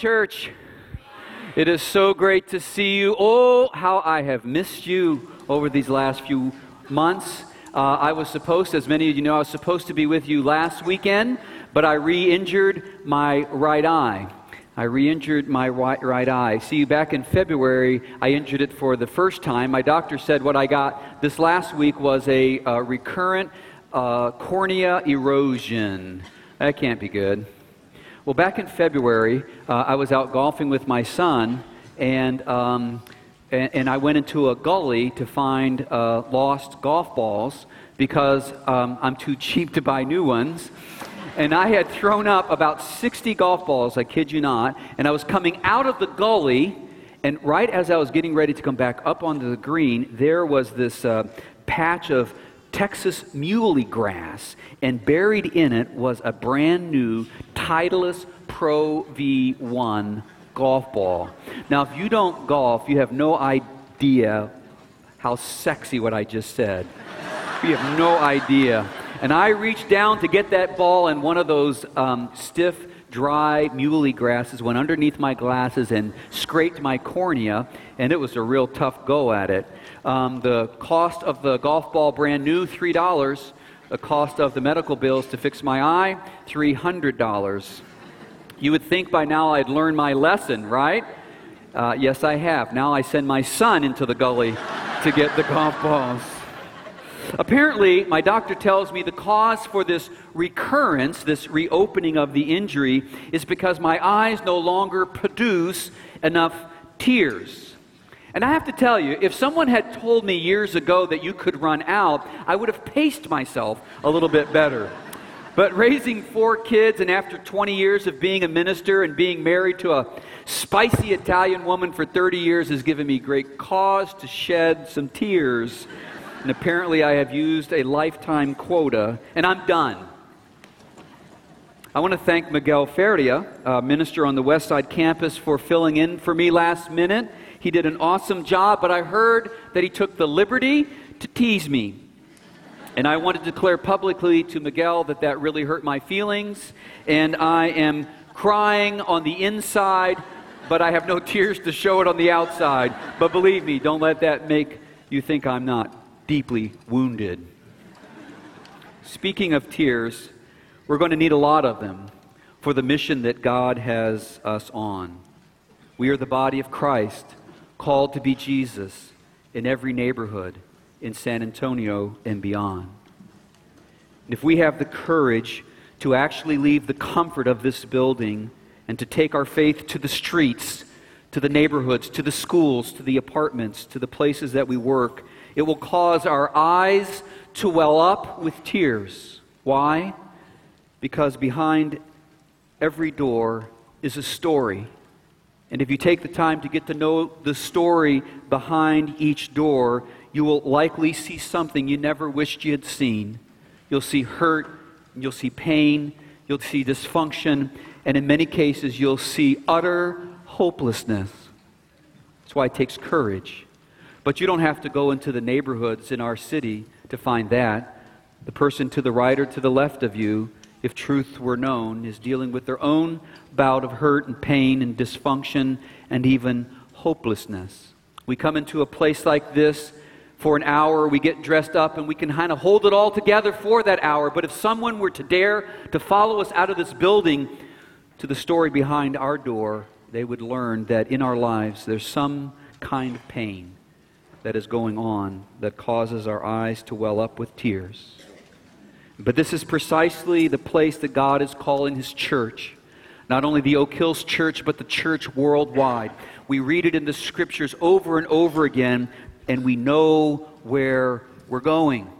Church. It is so great to see you. Oh, how I have missed you over these last few months. Uh, I was supposed, as many of you know, I was supposed to be with you last weekend, but I re injured my right eye. I re injured my right, right eye. See, back in February, I injured it for the first time. My doctor said what I got this last week was a, a recurrent uh, cornea erosion. That can't be good. Well, back in February, uh, I was out golfing with my son, and, um, and, and, I went into a gully to find uh, lost golf balls because um, I'm too cheap to buy new ones. And I had thrown up about 60 golf balls, I kid you not, and I was coming out of the gully, and right as I was getting ready to come back up onto the green, there was this uh, patch of Texas muhly grass, and buried in it was a brand new Titleist Pro V1 golf ball. Now, if you don't golf, you have no idea how sexy what I just said. You have no idea. And I reached down to get that ball, and one of those um, stiff, dry muhly grasses went underneath my glasses and scraped my cornea, and it was a real tough go at it. Um, the cost of the golf ball, brand new, $3. The cost of the medical bills to fix my eye, $300. You would think by now I'd learned my lesson, right? Uh, yes, I have. Now I send my son into the gully to get the golf balls. Apparently, my doctor tells me the cause for this recurrence, this reopening of the injury, is because my eyes no longer produce enough tears. And I have to tell you, if someone had told me years ago that you could run out, I would have paced myself a little bit better. But raising four kids, and after 20 years of being a minister and being married to a spicy Italian woman for 30 years, has given me great cause to shed some tears. And apparently, I have used a lifetime quota, and I'm done. I want to thank Miguel Feria, a minister on the Westside campus, for filling in for me last minute. He did an awesome job, but I heard that he took the liberty to tease me. And I want to declare publicly to Miguel that that really hurt my feelings. And I am crying on the inside, but I have no tears to show it on the outside. But believe me, don't let that make you think I'm not deeply wounded. Speaking of tears, we're going to need a lot of them for the mission that God has us on. We are the body of Christ called to be Jesus in every neighborhood in San Antonio and beyond. And if we have the courage to actually leave the comfort of this building and to take our faith to the streets, to the neighborhoods, to the schools, to the apartments, to the places that we work, it will cause our eyes to well up with tears. Why? Because behind every door is a story and if you take the time to get to know the story behind each door, you will likely see something you never wished you had seen. You'll see hurt, you'll see pain, you'll see dysfunction, and in many cases, you'll see utter hopelessness. That's why it takes courage. But you don't have to go into the neighborhoods in our city to find that. The person to the right or to the left of you, if truth were known, is dealing with their own bout of hurt and pain and dysfunction and even hopelessness. We come into a place like this for an hour, we get dressed up, and we can kind of hold it all together for that hour. But if someone were to dare to follow us out of this building to the story behind our door, they would learn that in our lives there's some kind of pain that is going on that causes our eyes to well up with tears. But this is precisely the place that God is calling His church not only the Oak Hills Church, but the church worldwide. We read it in the scriptures over and over again and we know where we're going.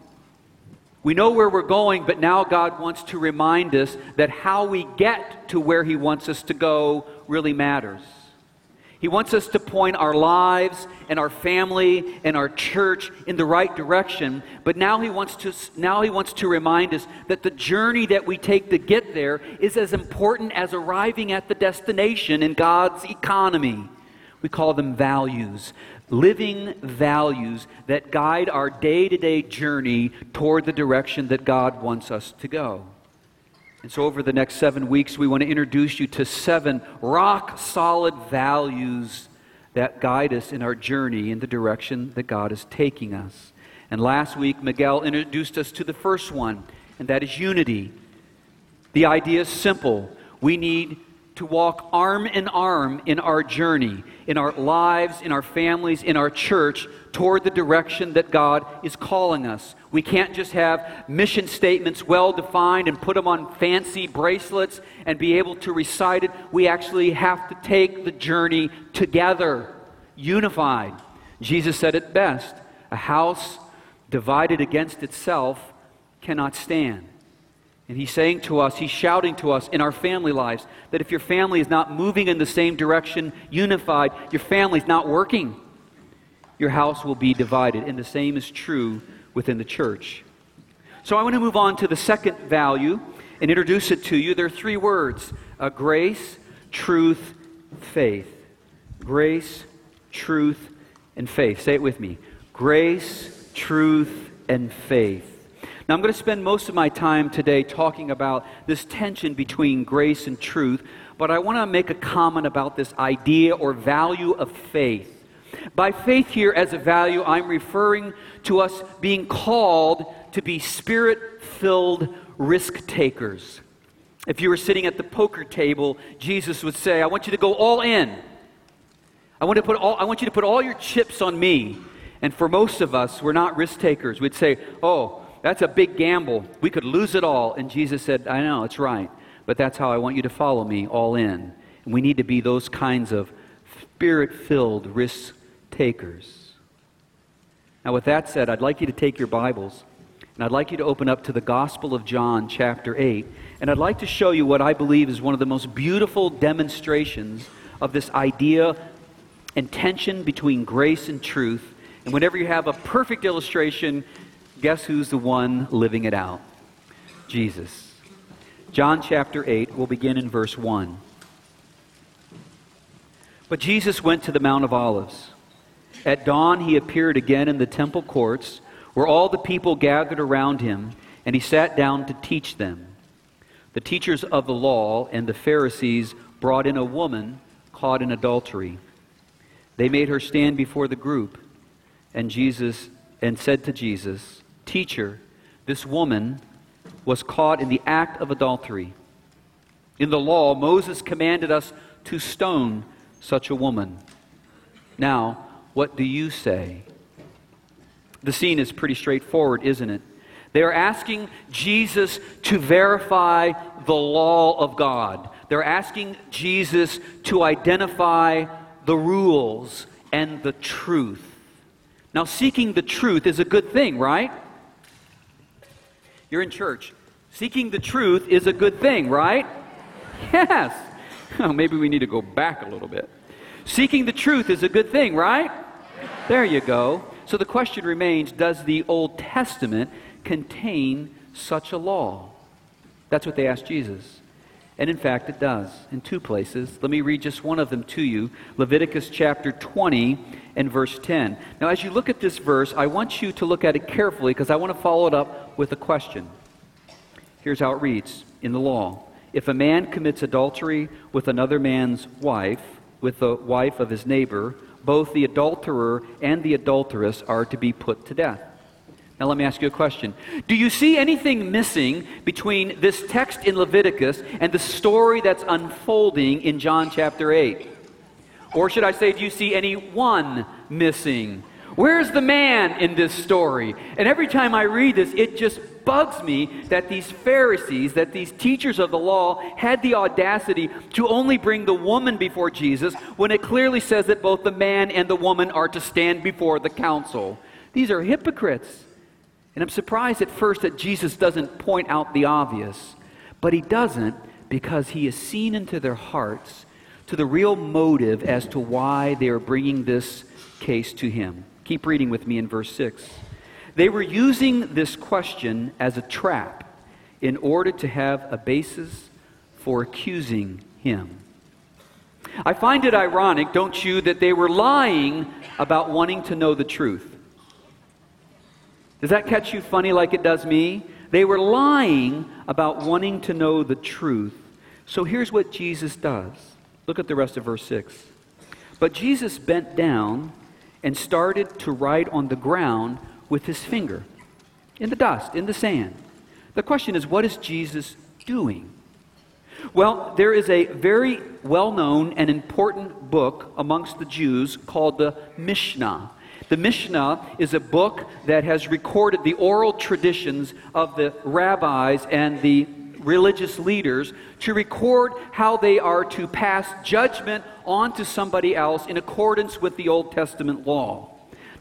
We know where we're going, but now God wants to remind us that how we get to where He wants us to go really matters. He wants us to point our lives and our family and our church in the right direction, but now he wants to now he wants to remind us that the journey that we take to get there is as important as arriving at the destination in God's economy. We call them values living values that guide our day to day journey toward the direction that God wants us to go. And so, over the next seven weeks, we want to introduce you to seven rock solid values that guide us in our journey in the direction that God is taking us. And last week, Miguel introduced us to the first one, and that is unity. The idea is simple. We need to walk arm in arm in our journey, in our lives, in our families, in our church, toward the direction that God is calling us. We can't just have mission statements well defined and put them on fancy bracelets and be able to recite it. We actually have to take the journey together, unified. Jesus said it best a house divided against itself cannot stand. And he's saying to us, he's shouting to us in our family lives that if your family is not moving in the same direction, unified, your family's not working. Your house will be divided. And the same is true within the church. So I want to move on to the second value and introduce it to you. There are three words uh, grace, truth, faith. Grace, truth, and faith. Say it with me grace, truth, and faith. Now, I'm going to spend most of my time today talking about this tension between grace and truth, but I want to make a comment about this idea or value of faith. By faith, here as a value, I'm referring to us being called to be spirit filled risk takers. If you were sitting at the poker table, Jesus would say, I want you to go all in. I want, to put all, I want you to put all your chips on me. And for most of us, we're not risk takers. We'd say, Oh, that's a big gamble. We could lose it all. And Jesus said, I know, it's right. But that's how I want you to follow me all in. And we need to be those kinds of spirit filled risk takers. Now, with that said, I'd like you to take your Bibles and I'd like you to open up to the Gospel of John, chapter 8. And I'd like to show you what I believe is one of the most beautiful demonstrations of this idea and tension between grace and truth. And whenever you have a perfect illustration, Guess who's the one living it out? Jesus. John chapter 8, we'll begin in verse 1. But Jesus went to the Mount of Olives. At dawn, he appeared again in the temple courts, where all the people gathered around him, and he sat down to teach them. The teachers of the law and the Pharisees brought in a woman caught in adultery. They made her stand before the group, and Jesus and said to Jesus, Teacher, this woman was caught in the act of adultery. In the law, Moses commanded us to stone such a woman. Now, what do you say? The scene is pretty straightforward, isn't it? They are asking Jesus to verify the law of God. They're asking Jesus to identify the rules and the truth. Now, seeking the truth is a good thing, right? You're in church. Seeking the truth is a good thing, right? Yes. Oh, maybe we need to go back a little bit. Seeking the truth is a good thing, right? There you go. So the question remains Does the Old Testament contain such a law? That's what they asked Jesus. And in fact, it does in two places. Let me read just one of them to you Leviticus chapter 20 and verse 10. Now, as you look at this verse, I want you to look at it carefully because I want to follow it up with a question. Here's how it reads in the law If a man commits adultery with another man's wife, with the wife of his neighbor, both the adulterer and the adulteress are to be put to death. Now, let me ask you a question. Do you see anything missing between this text in Leviticus and the story that's unfolding in John chapter 8? Or should I say, do you see any one missing? Where's the man in this story? And every time I read this, it just bugs me that these Pharisees, that these teachers of the law, had the audacity to only bring the woman before Jesus when it clearly says that both the man and the woman are to stand before the council. These are hypocrites. And I'm surprised at first that Jesus doesn't point out the obvious, but he doesn't because he has seen into their hearts to the real motive as to why they are bringing this case to him. Keep reading with me in verse 6. They were using this question as a trap in order to have a basis for accusing him. I find it ironic, don't you, that they were lying about wanting to know the truth. Does that catch you funny like it does me? They were lying about wanting to know the truth. So here's what Jesus does. Look at the rest of verse 6. But Jesus bent down and started to write on the ground with his finger in the dust, in the sand. The question is, what is Jesus doing? Well, there is a very well known and important book amongst the Jews called the Mishnah. The Mishnah is a book that has recorded the oral traditions of the rabbis and the religious leaders to record how they are to pass judgment onto somebody else in accordance with the Old Testament law.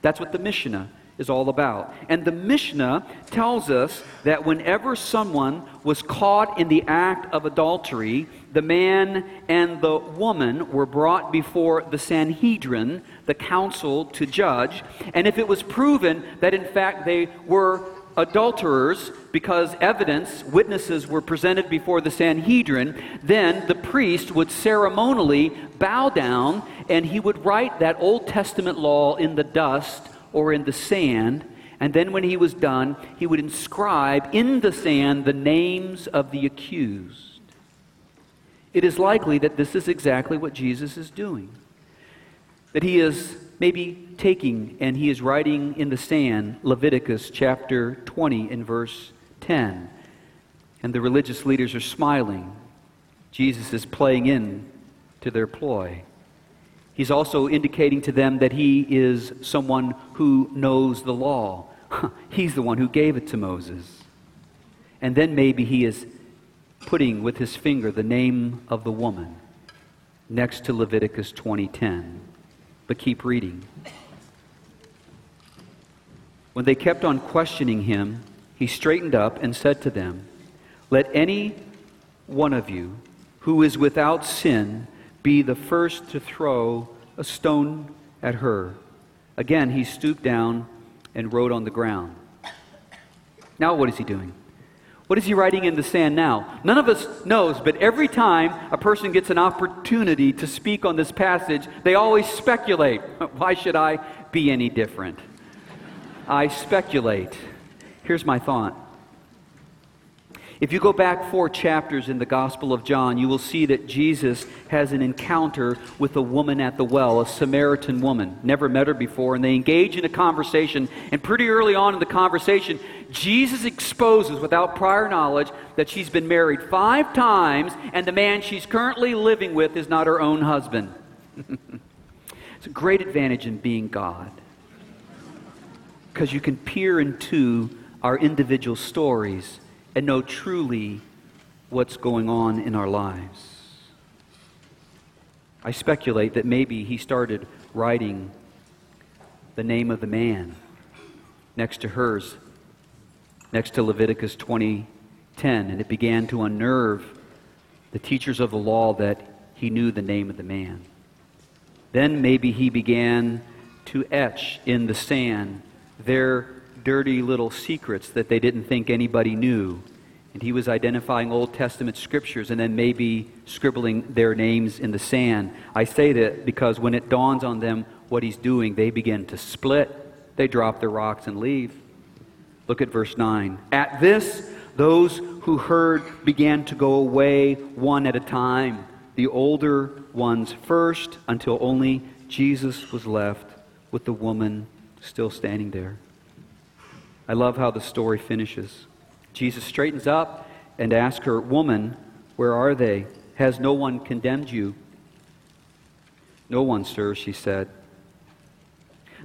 That's what the Mishnah is all about. And the Mishnah tells us that whenever someone was caught in the act of adultery, the man and the woman were brought before the Sanhedrin, the council, to judge. And if it was proven that in fact they were adulterers because evidence, witnesses were presented before the Sanhedrin, then the priest would ceremonially bow down and he would write that Old Testament law in the dust or in the sand. And then when he was done, he would inscribe in the sand the names of the accused. It is likely that this is exactly what Jesus is doing. That he is maybe taking and he is writing in the sand Leviticus chapter 20 in verse 10. And the religious leaders are smiling. Jesus is playing in to their ploy. He's also indicating to them that he is someone who knows the law. He's the one who gave it to Moses. And then maybe he is putting with his finger the name of the woman next to Leviticus 20:10. But keep reading. When they kept on questioning him, he straightened up and said to them, Let any one of you who is without sin be the first to throw a stone at her. Again, he stooped down and wrote on the ground. Now, what is he doing? What is he writing in the sand now? None of us knows, but every time a person gets an opportunity to speak on this passage, they always speculate. Why should I be any different? I speculate. Here's my thought if you go back four chapters in the Gospel of John, you will see that Jesus has an encounter with a woman at the well, a Samaritan woman. Never met her before, and they engage in a conversation. And pretty early on in the conversation, Jesus exposes, without prior knowledge, that she's been married five times, and the man she's currently living with is not her own husband. it's a great advantage in being God because you can peer into our individual stories and know truly what's going on in our lives. I speculate that maybe he started writing the name of the man next to hers, next to Leviticus 20:10, and it began to unnerve the teachers of the law that he knew the name of the man. Then maybe he began to etch in the sand their dirty little secrets that they didn't think anybody knew. And he was identifying Old Testament scriptures and then maybe scribbling their names in the sand. I say that because when it dawns on them what he's doing, they begin to split. They drop their rocks and leave. Look at verse 9. At this, those who heard began to go away one at a time, the older ones first, until only Jesus was left with the woman still standing there. I love how the story finishes. Jesus straightens up and asks her, Woman, where are they? Has no one condemned you? No one, sir, she said.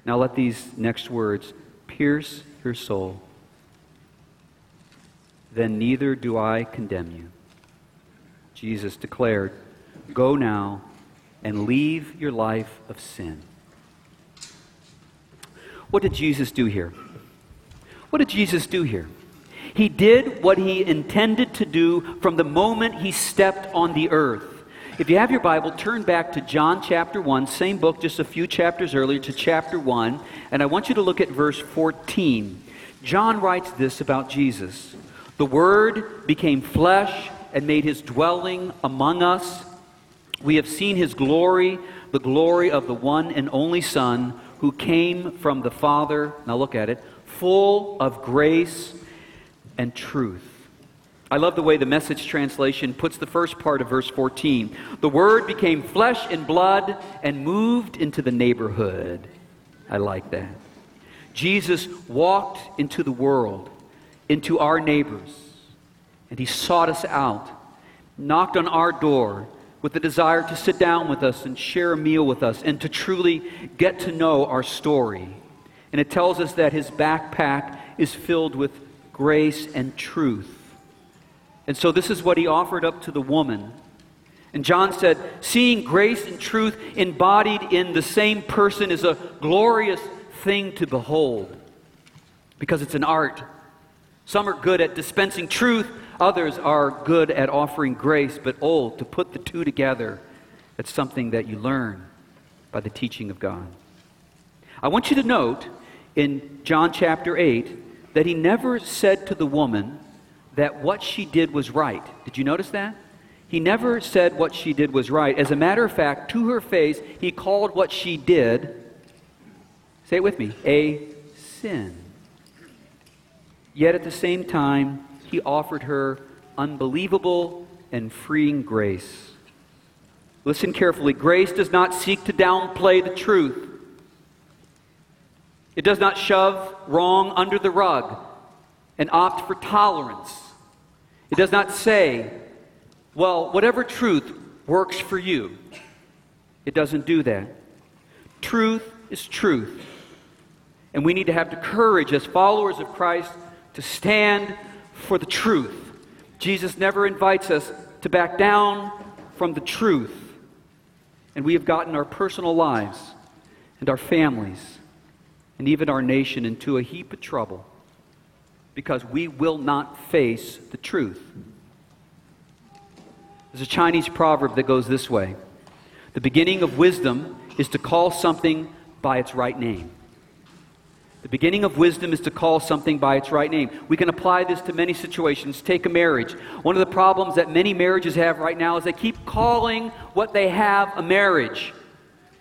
Now let these next words pierce your soul. Then neither do I condemn you. Jesus declared, Go now and leave your life of sin. What did Jesus do here? What did Jesus do here? He did what he intended to do from the moment he stepped on the earth. If you have your Bible, turn back to John chapter 1, same book, just a few chapters earlier, to chapter 1, and I want you to look at verse 14. John writes this about Jesus The Word became flesh and made his dwelling among us. We have seen his glory, the glory of the one and only Son who came from the Father. Now look at it, full of grace and truth. I love the way the message translation puts the first part of verse 14. The Word became flesh and blood and moved into the neighborhood. I like that. Jesus walked into the world, into our neighbors, and He sought us out, knocked on our door with the desire to sit down with us and share a meal with us and to truly get to know our story. And it tells us that His backpack is filled with grace and truth. And so this is what he offered up to the woman. And John said, seeing grace and truth embodied in the same person is a glorious thing to behold because it's an art. Some are good at dispensing truth, others are good at offering grace, but oh, to put the two together, it's something that you learn by the teaching of God. I want you to note in John chapter 8 that he never said to the woman, that what she did was right. Did you notice that? He never said what she did was right. As a matter of fact, to her face, he called what she did, say it with me, a sin. Yet at the same time, he offered her unbelievable and freeing grace. Listen carefully. Grace does not seek to downplay the truth. It does not shove wrong under the rug and opt for tolerance. It does not say, well, whatever truth works for you. It doesn't do that. Truth is truth. And we need to have the courage as followers of Christ to stand for the truth. Jesus never invites us to back down from the truth. And we have gotten our personal lives and our families and even our nation into a heap of trouble because we will not face the truth. There's a Chinese proverb that goes this way The beginning of wisdom is to call something by its right name. The beginning of wisdom is to call something by its right name. We can apply this to many situations. Take a marriage. One of the problems that many marriages have right now is they keep calling what they have a marriage.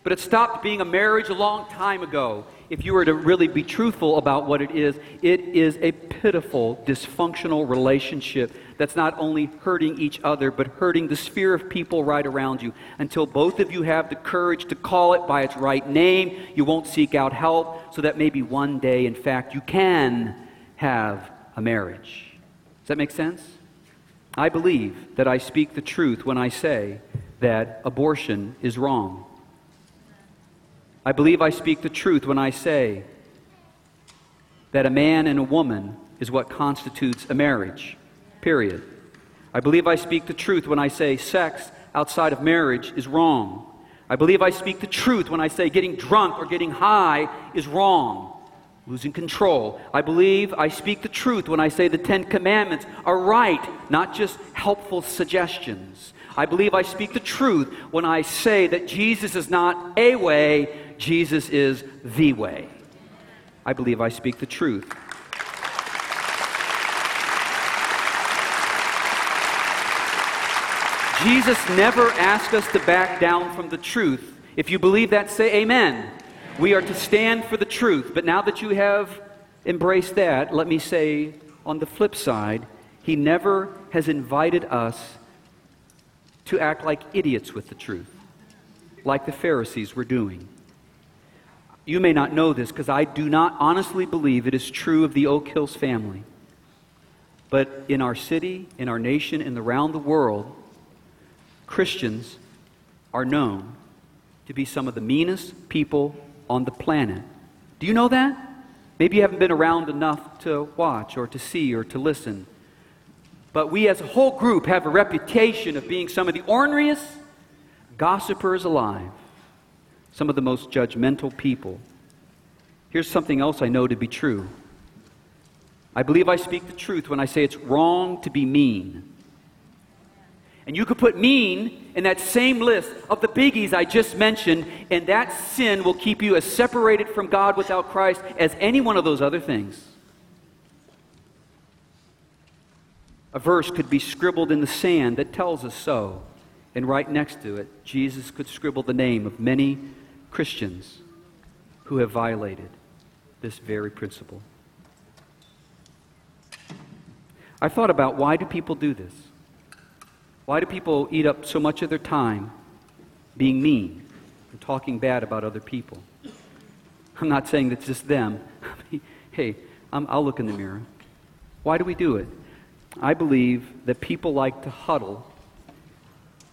But it stopped being a marriage a long time ago if you were to really be truthful about what it is, it is a pitiful, dysfunctional relationship that's not only hurting each other, but hurting the sphere of people right around you. Until both of you have the courage to call it by its right name, you won't seek out help, so that maybe one day, in fact, you can have a marriage. Does that make sense? I believe that I speak the truth when I say that abortion is wrong. I believe I speak the truth when I say that a man and a woman is what constitutes a marriage, period. I believe I speak the truth when I say sex outside of marriage is wrong. I believe I speak the truth when I say getting drunk or getting high is wrong, losing control. I believe I speak the truth when I say the Ten Commandments are right, not just helpful suggestions. I believe I speak the truth when I say that Jesus is not a way, Jesus is the way. I believe I speak the truth. Jesus never asked us to back down from the truth. If you believe that, say amen. We are to stand for the truth. But now that you have embraced that, let me say on the flip side, he never has invited us to act like idiots with the truth, like the Pharisees were doing. You may not know this because I do not honestly believe it is true of the Oak Hills family. But in our city, in our nation, and around the world, Christians are known to be some of the meanest people on the planet Do you know that? Maybe you haven't been around enough to watch or to see or to listen. But we as a whole group have a reputation of being some of the orneriest gossipers alive, some of the most judgmental people. Here's something else I know to be true. I believe I speak the truth when I say it's wrong to be mean. And you could put mean in that same list of the biggies I just mentioned, and that sin will keep you as separated from God without Christ as any one of those other things. A verse could be scribbled in the sand that tells us so. And right next to it, Jesus could scribble the name of many Christians who have violated this very principle. I thought about why do people do this? Why do people eat up so much of their time being mean and talking bad about other people? I'm not saying that's just them. hey, i will look in the mirror. Why do we do it? I believe that people like to huddle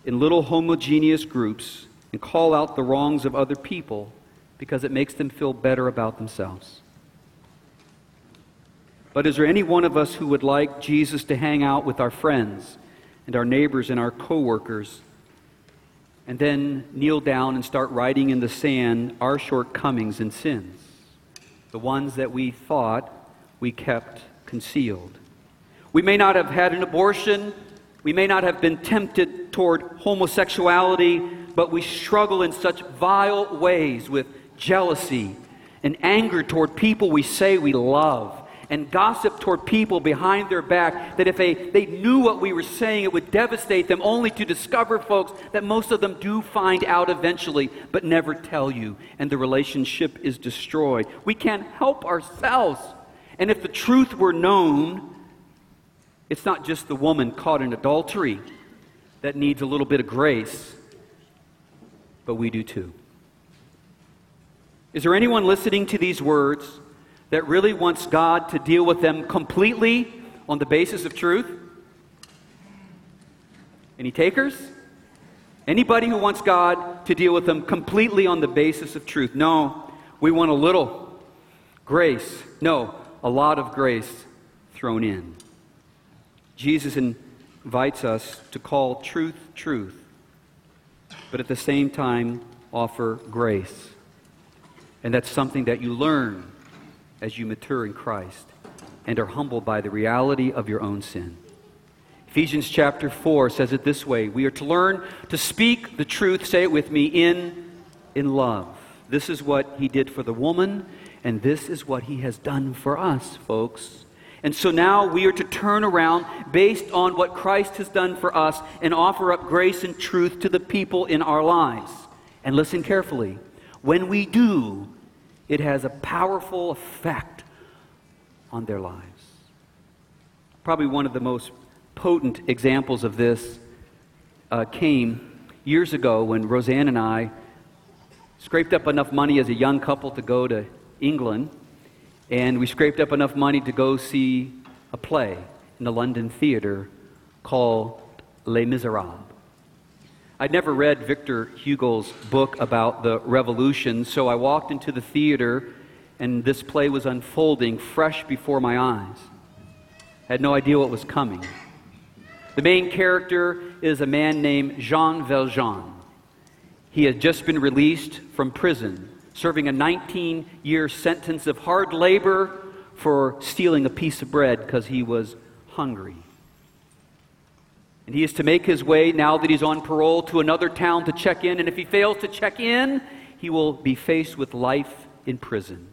in little homogeneous groups and call out the wrongs of other people because it makes them feel better about themselves. But is there any one of us who would like Jesus to hang out with our friends and our neighbors and our coworkers and then kneel down and start writing in the sand our shortcomings and sins, the ones that we thought we kept concealed? We may not have had an abortion. We may not have been tempted toward homosexuality, but we struggle in such vile ways with jealousy and anger toward people we say we love and gossip toward people behind their back that if they, they knew what we were saying, it would devastate them, only to discover, folks, that most of them do find out eventually, but never tell you, and the relationship is destroyed. We can't help ourselves. And if the truth were known, it's not just the woman caught in adultery that needs a little bit of grace, but we do too. Is there anyone listening to these words that really wants God to deal with them completely on the basis of truth? Any takers? Anybody who wants God to deal with them completely on the basis of truth? No, we want a little grace. No, a lot of grace thrown in. Jesus invites us to call truth truth, but at the same time offer grace. And that's something that you learn as you mature in Christ and are humbled by the reality of your own sin. Ephesians chapter 4 says it this way We are to learn to speak the truth, say it with me, in, in love. This is what he did for the woman, and this is what he has done for us, folks. And so now we are to turn around based on what Christ has done for us and offer up grace and truth to the people in our lives. And listen carefully. When we do, it has a powerful effect on their lives. Probably one of the most potent examples of this uh, came years ago when Roseanne and I scraped up enough money as a young couple to go to England and we scraped up enough money to go see a play in the London theater called Les Miserables. I'd never read Victor Hugo's book about the revolution, so I walked into the theater and this play was unfolding fresh before my eyes. I had no idea what was coming. The main character is a man named Jean Valjean. He had just been released from prison serving a 19 year sentence of hard labor for stealing a piece of bread because he was hungry. And he is to make his way, now that he's on parole, to another town to check in. And if he fails to check in, he will be faced with life in prison.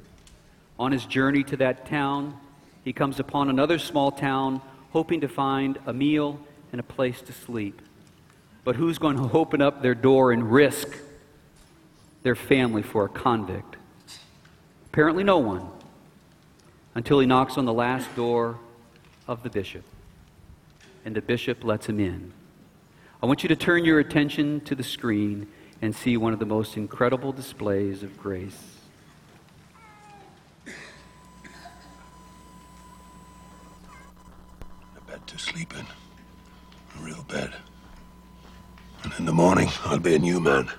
On his journey to that town, he comes upon another small town, hoping to find a meal and a place to sleep. But who's going to open up their door and risk their family for a convict? Apparently, no one, until he knocks on the last door of the bishop, and the bishop lets him in. I want you to turn your attention to the screen and see one of the most incredible displays of grace. A bed to sleep in, a real bed. And in the morning, I'll be a new man.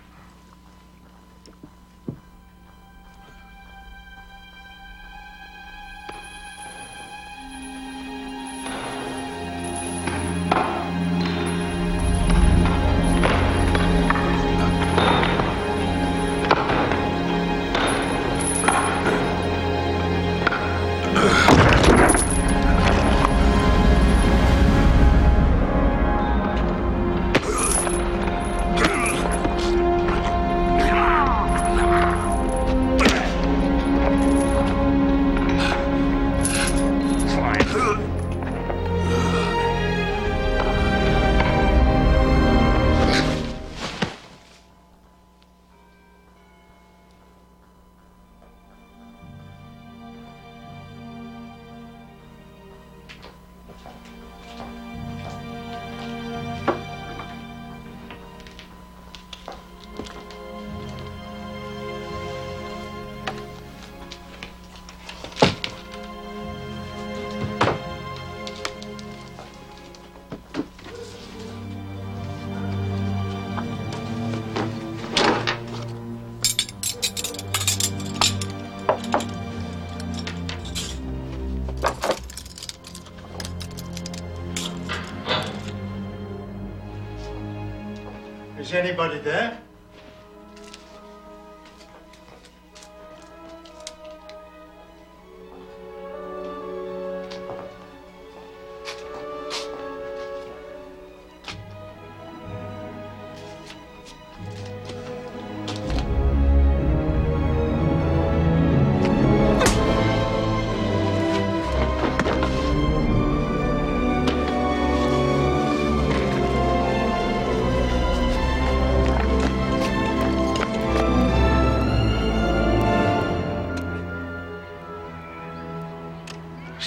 Is anybody there?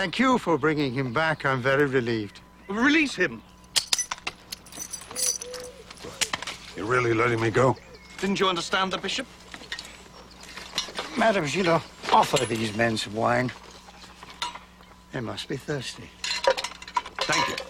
Thank you for bringing him back. I'm very relieved. Release him. You're really letting me go? Didn't you understand the bishop? Madame Gillot, offer these men some wine. They must be thirsty. Thank you.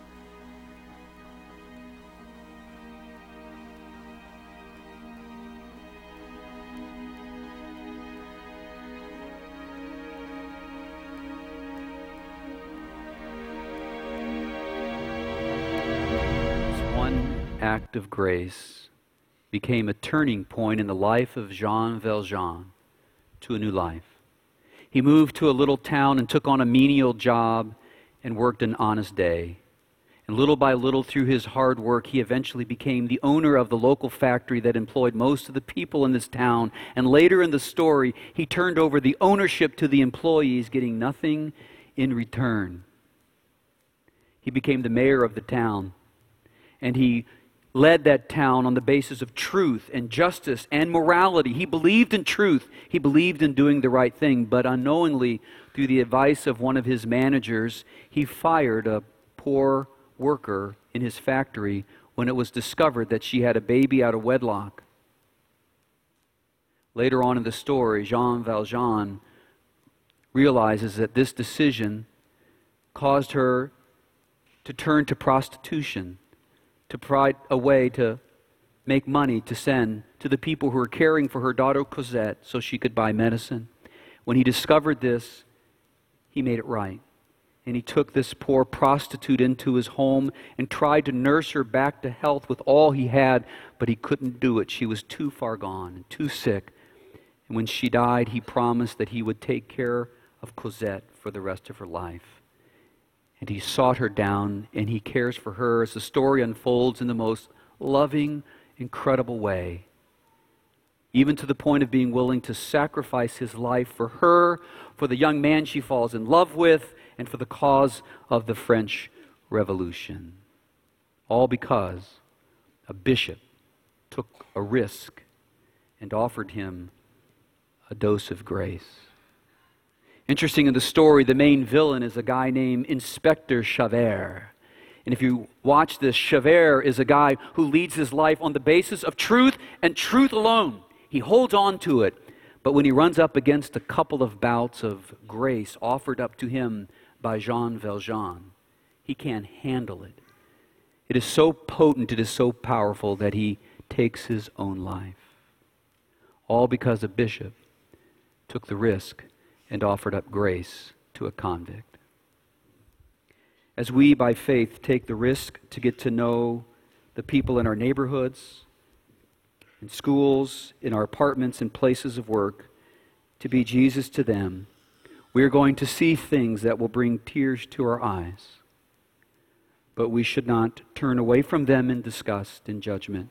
Act of grace became a turning point in the life of Jean Valjean to a new life. He moved to a little town and took on a menial job and worked an honest day. And little by little, through his hard work, he eventually became the owner of the local factory that employed most of the people in this town. And later in the story, he turned over the ownership to the employees, getting nothing in return. He became the mayor of the town and he led that town on the basis of truth and justice and morality. He believed in truth, he believed in doing the right thing, but unknowingly, through the advice of one of his managers, he fired a poor worker in his factory when it was discovered that she had a baby out of wedlock. Later on in the story, Jean Valjean realizes that this decision caused her to turn to prostitution to provide a way to make money to send to the people who were caring for her daughter Cosette so she could buy medicine. When he discovered this, he made it right. And he took this poor prostitute into his home and tried to nurse her back to health with all he had, but he couldn't do it. She was too far gone and too sick. And when she died, he promised that he would take care of Cosette for the rest of her life and he sought her down and he cares for her as the story unfolds in the most loving, incredible way. Even to the point of being willing to sacrifice his life for her, for the young man she falls in love with, and for the cause of the French Revolution. All because a bishop took a risk and offered him a dose of grace. Interesting in the story, the main villain is a guy named Inspector Javert. And if you watch this, Javert is a guy who leads his life on the basis of truth and truth alone. He holds on to it. But when he runs up against a couple of bouts of grace offered up to him by Jean Valjean, he can't handle it. It is so potent, it is so powerful that he takes his own life. All because a bishop took the risk and offered up grace to a convict. As we, by faith, take the risk to get to know the people in our neighborhoods, in schools, in our apartments, and places of work, to be Jesus to them, we are going to see things that will bring tears to our eyes. But we should not turn away from them in disgust and judgment,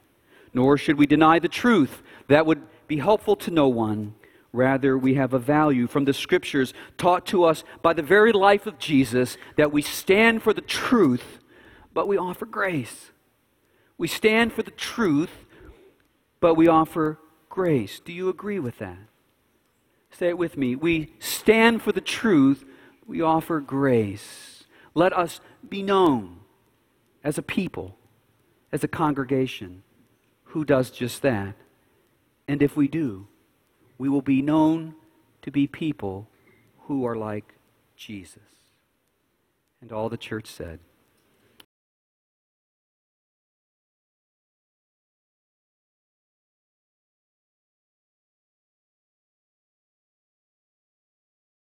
nor should we deny the truth that would be helpful to no one. Rather, we have a value from the scriptures taught to us by the very life of Jesus that we stand for the truth, but we offer grace. We stand for the truth, but we offer grace. Do you agree with that? Say it with me. We stand for the truth, we offer grace. Let us be known as a people, as a congregation who does just that. And if we do, we will be known to be people who are like Jesus. And all the church said,